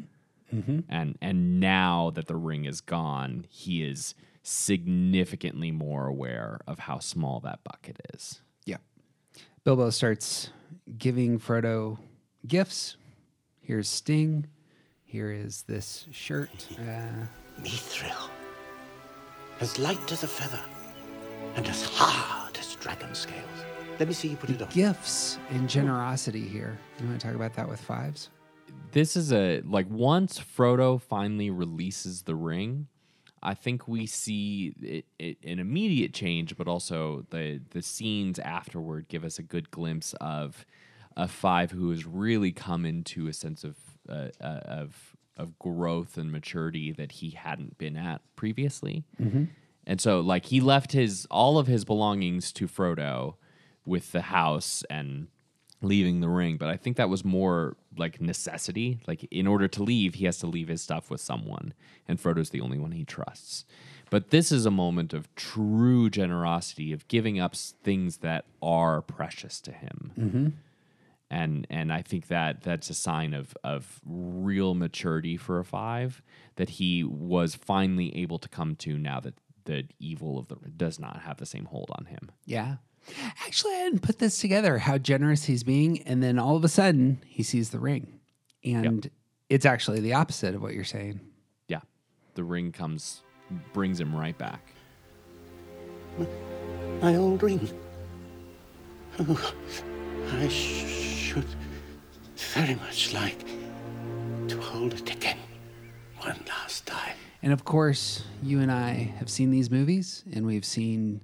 Mm-hmm. and and now that the ring is gone he is significantly more aware of how small that bucket is Yeah. Bilbo starts giving Frodo gifts. Here's Sting. Here is this shirt. Uh, Mithril. As light as a feather, and as hard as dragon scales. Let me see you put it on. Gifts and generosity here. You want to talk about that with fives? this is a like once Frodo finally releases the ring, I think we see it, it, an immediate change, but also the the scenes afterward give us a good glimpse of a five who has really come into a sense of uh, uh, of of growth and maturity that he hadn't been at previously. And so, like, he left his all of his belongings to Frodo with the house and leaving the ring. But I think that was more like necessity. Like, in order to leave, he has to leave his stuff with someone, and Frodo's the only one he trusts. But this is a moment of true generosity, of giving up things that are precious to him mm-hmm. and and I think that that's a sign of of real maturity for a five that he was finally able to come to now that the evil of the does not have the same hold on him. Yeah. Actually, I hadn't put this together how generous he's being. And then all of a sudden, he sees the ring. And it's actually the opposite of what you're saying. Yeah, the ring comes brings him right back. My old ring. Oh, I should very much like to hold it again one last time. And of course, you and I have seen these movies, and we've seen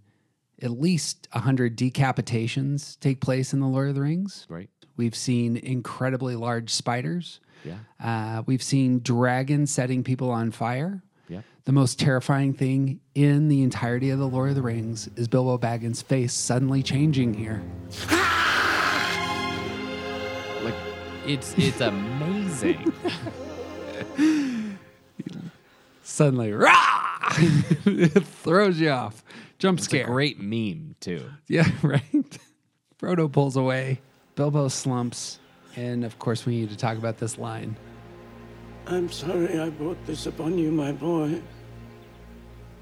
at least 100 decapitations take place in The Lord of the Rings. Right? We've seen incredibly large spiders. Yeah. Uh, we've seen dragons setting people on fire. Yeah. The most terrifying thing in the entirety of The Lord of the Rings is Bilbo Baggins' face suddenly changing here. *laughs* Like it's it's amazing. *laughs* *laughs* Suddenly, rah! it throws you off. Jump it's a scare. great meme too. Yeah, *laughs* right. Frodo pulls away. Bilbo slumps. And of course, we need to talk about this line. I'm sorry I brought this upon you, my boy.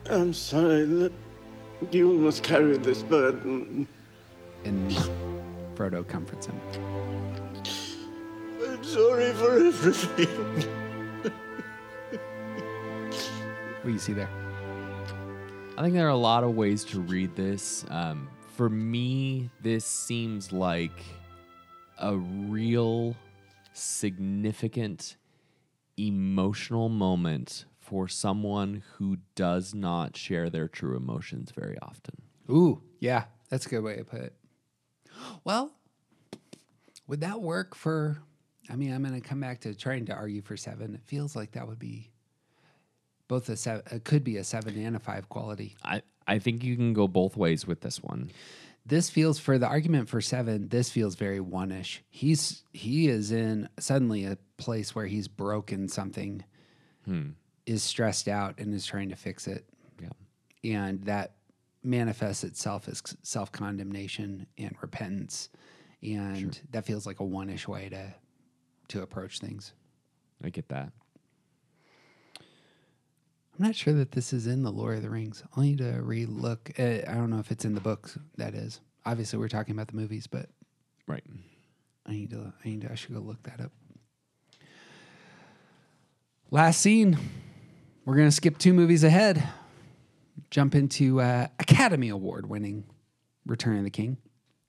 I'm sorry that you must carry this burden. And *laughs* Frodo comforts him. I'm sorry for everything. What do you see there? I think there are a lot of ways to read this. Um, for me, this seems like a real significant emotional moment for someone who does not share their true emotions very often. Ooh, yeah, that's a good way to put it. Well, would that work for? I mean, I'm going to come back to trying to argue for seven. It feels like that would be both a seven. It could be a seven and a five quality. I, I think you can go both ways with this one. This feels for the argument for seven. This feels very one-ish. He's he is in suddenly a place where he's broken something, hmm. is stressed out, and is trying to fix it. Yeah. and that manifests itself as self condemnation and repentance, and that feels like a one ish way to to approach things. I get that. I'm not sure that this is in the Lord of the Rings. I'll need to re-look. Uh, I don't know if it's in the books. That is obviously we're talking about the movies, but Right. I need to. I need to. I should go look that up. Last scene. We're gonna skip two movies ahead. Jump into uh, Academy Award winning Return of the King,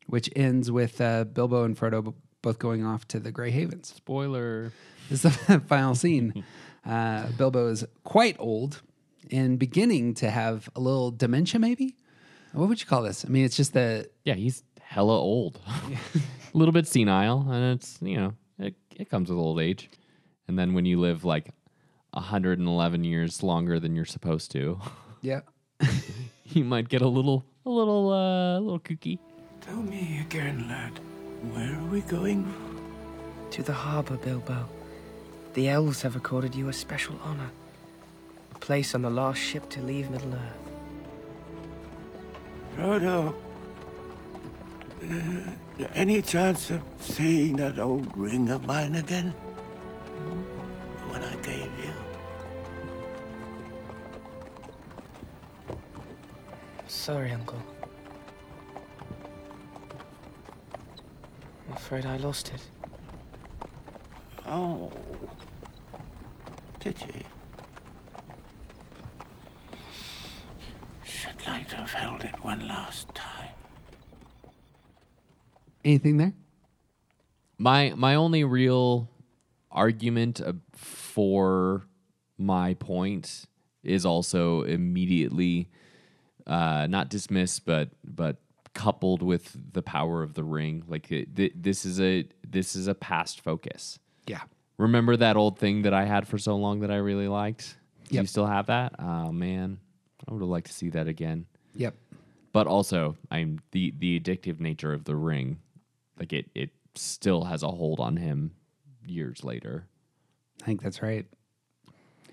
which ends with uh, Bilbo and Frodo both going off to the Grey Havens. Spoiler. This is the *laughs* final scene. *laughs* Uh, Bilbo is quite old and beginning to have a little dementia, maybe. What would you call this? I mean, it's just the Yeah, he's hella old. *laughs* *laughs* a little bit senile, and it's, you know, it, it comes with old age. And then when you live like 111 years longer than you're supposed to, *laughs* yeah. you might get a little, a little, uh, a little kooky. Tell me again, lad. Where are we going? To the harbour, Bilbo. The elves have accorded you a special honor. A place on the last ship to leave Middle Earth. Frodo. Uh, any chance of seeing that old ring of mine again? The one I gave you. Sorry, Uncle. I'm afraid I lost it. Oh. Pity. Should like to have held it one last time. Anything there? My my only real argument uh, for my point is also immediately uh, not dismissed, but but coupled with the power of the ring. Like it, th- this is a this is a past focus. Yeah. Remember that old thing that I had for so long that I really liked? Do you still have that? Oh man, I would have liked to see that again. Yep. But also, I'm the the addictive nature of the ring. Like it it still has a hold on him years later. I think that's right.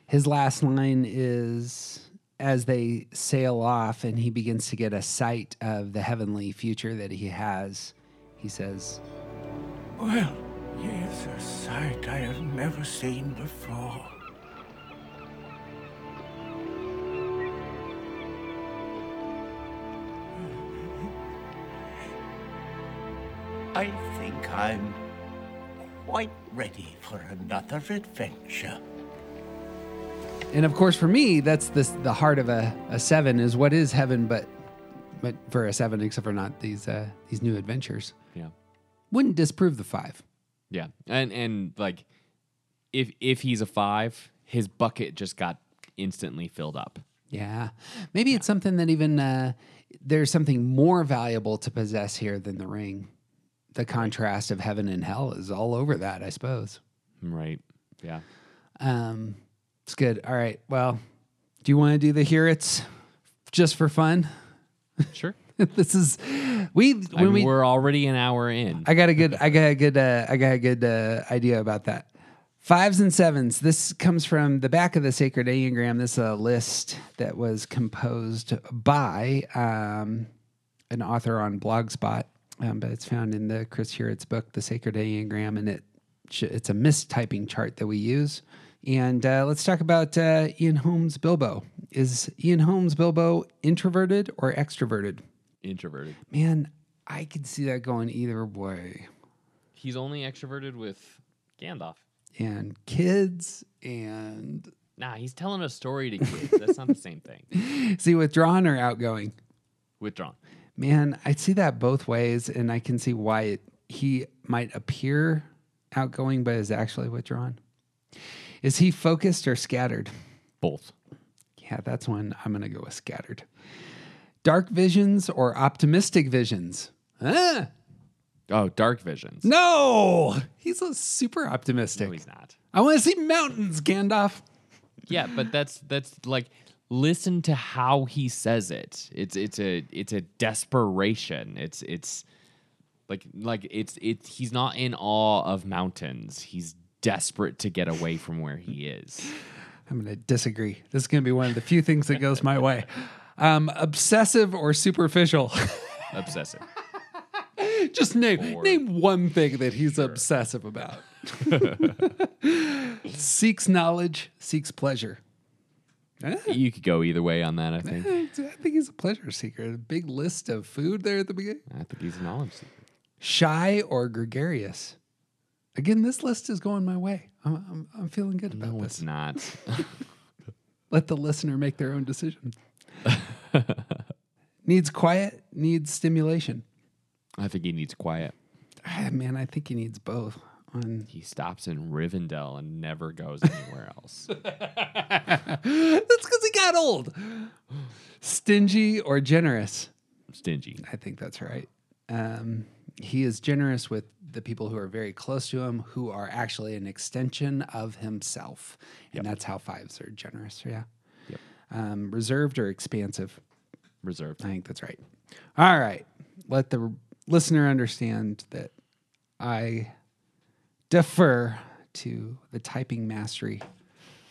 His last line is as they sail off and he begins to get a sight of the heavenly future that he has. He says, Well, here's a sight I have never seen before. I think I'm quite ready for another adventure. and of course, for me, that's this, the heart of a, a seven is what is heaven, but but for a seven, except for not these uh, these new adventures, Yeah. wouldn't disprove the five. Yeah. And and like if if he's a 5, his bucket just got instantly filled up. Yeah, maybe it's something that even uh, there's something more valuable to possess here than the ring. The contrast of heaven and hell is all over that, I suppose. Right. Yeah. Um, it's good. All right. Well, do you want to do the here it's just for fun? Sure. *laughs* this is we I mean, we we're already an hour in. I got a good I got a good uh, I got a good uh, idea about that. Fives and sevens. This comes from the back of the Sacred Enneagram. This is a list that was composed by um, an author on Blogspot, um, but it's found in the Chris Heuertz's book, The Sacred Enneagram, and it it's a mistyping chart that we use. And uh, let's talk about uh, Ian Holmes Bilbo. Is Ian Holmes Bilbo introverted or extroverted? Introverted. Man, I could see that going either way. He's only extroverted with Gandalf. and kids and Nah, he's telling a story to kids. That's not the same thing. *laughs* see withdrawn or outgoing Withdrawn. man i see that both ways and i can see why it, he might appear outgoing but is actually withdrawn is he focused or scattered Both. yeah that's one i'm gonna go with scattered dark visions or optimistic visions Huh? Oh, dark visions. no he's a super optimistic No, he's not. i want to see mountains gandalf Yeah, but that's that's like listen to how he says it. It's it's a it's a desperation. It's it's like like it's it's he's not in awe of mountains. He's desperate to get away from where he is. I'm going to disagree. This is going to be one of the few things that goes my way. *laughs* Um, obsessive or superficial? *laughs* Obsessive. Just name For name one thing that he's obsessive about. *laughs* seeks knowledge, seeks pleasure. Eh, You could go either way on that, I think. I think he's a pleasure seeker. A big list of food there at the beginning. I think he's a knowledge seeker. Shy or gregarious? Again, this list is going my way. I'm, I'm, I'm feeling good about No, this. it's not. *laughs* Let the listener make their own decision. *laughs* needs quiet, needs stimulation. I think he needs quiet. Ah, man, I think he needs both. On He stops in Rivendell and never goes *laughs* anywhere else. *laughs* that's because he got old. Stingy or generous? Stingy. I think that's right. Um, he is generous with the people who are very close to him, who are actually an extension of himself, and that's how fives are generous. Yeah. Yep. Um, reserved or expansive? Reserved. I think that's right. All right. Let the listener understand that I defer to the typing mastery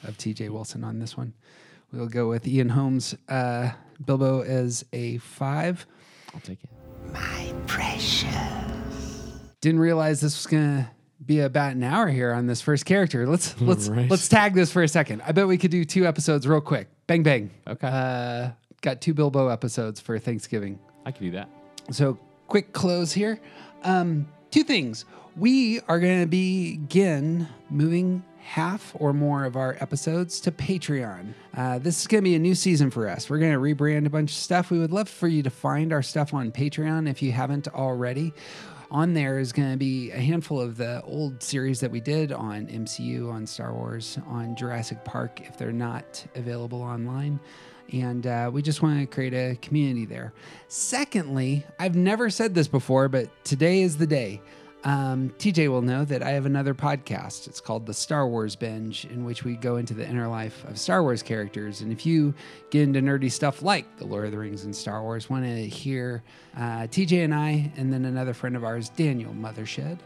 of TJ Wilson on this one. We'll go with Ian Holmes, uh, Bilbo as a five. I'll take it. My precious. Didn't realize this was gonna be about an hour here on this first character. Let's let's Right. let's tag this for a second. I bet we could do two episodes real quick. Bang bang. Okay. Uh, got two Bilbo episodes for Thanksgiving. I can do that. So, quick close here. Um, two things. We are going to begin moving half or more of our episodes to Patreon. Uh, this is going to be a new season for us. We're going to rebrand a bunch of stuff. We would love for you to find our stuff on Patreon if you haven't already. On there is going to be a handful of the old series that we did on MCU, on Star Wars, on Jurassic Park, if they're not available online. And uh, we just want to create a community there. Secondly, I've never said this before, but today is the day. Um, TJ will know that I have another podcast. It's called The Star Wars Binge, in which we go into the inner life of Star Wars characters. And if you get into nerdy stuff like The Lord of the Rings and Star Wars, want to hear uh, TJ and I, and then another friend of ours, Daniel Mothershed,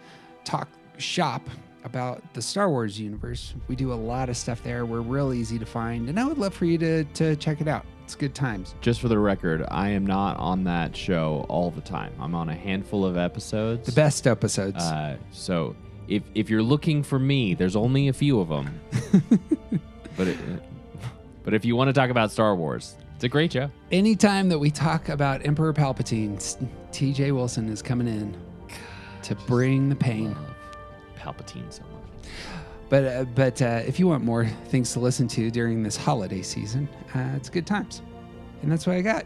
talk shop about the Star Wars universe. We do a lot of stuff there. We're real easy to find, and I would love for you to, to check it out. It's good times. Just for the record, I am not on that show all the time. I'm on a handful of episodes. The best episodes. Uh, so if if you're looking for me, there's only a few of them. *laughs* but it, but if you want to talk about Star Wars, it's a great show. Anytime that we talk about Emperor Palpatine, TJ Wilson is coming in to bring the pain. Palpatine so much. But uh, but uh, if you want more things to listen to during this holiday season, uh, it's good times, and that's what I got.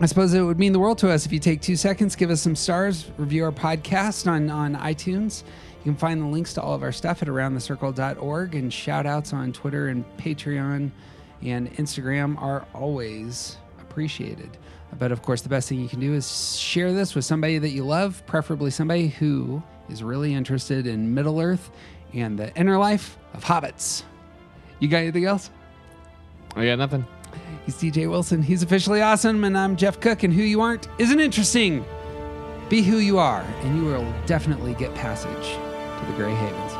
I suppose it would mean the world to us if you take two seconds, give us some stars, review our podcast on on iTunes. You can find the links to all of our stuff at aroundthecircle.org, and shout outs on Twitter and Patreon and Instagram are always appreciated. But of course, the best thing you can do is share this with somebody that you love, preferably somebody who is really interested in Middle Earth and the inner life of hobbits. You got anything else? I got nothing. He's DJ Wilson. He's officially awesome, and I'm Jeff Cook. And who you aren't isn't interesting. Be who you are, and you will definitely get passage to the Grey Havens.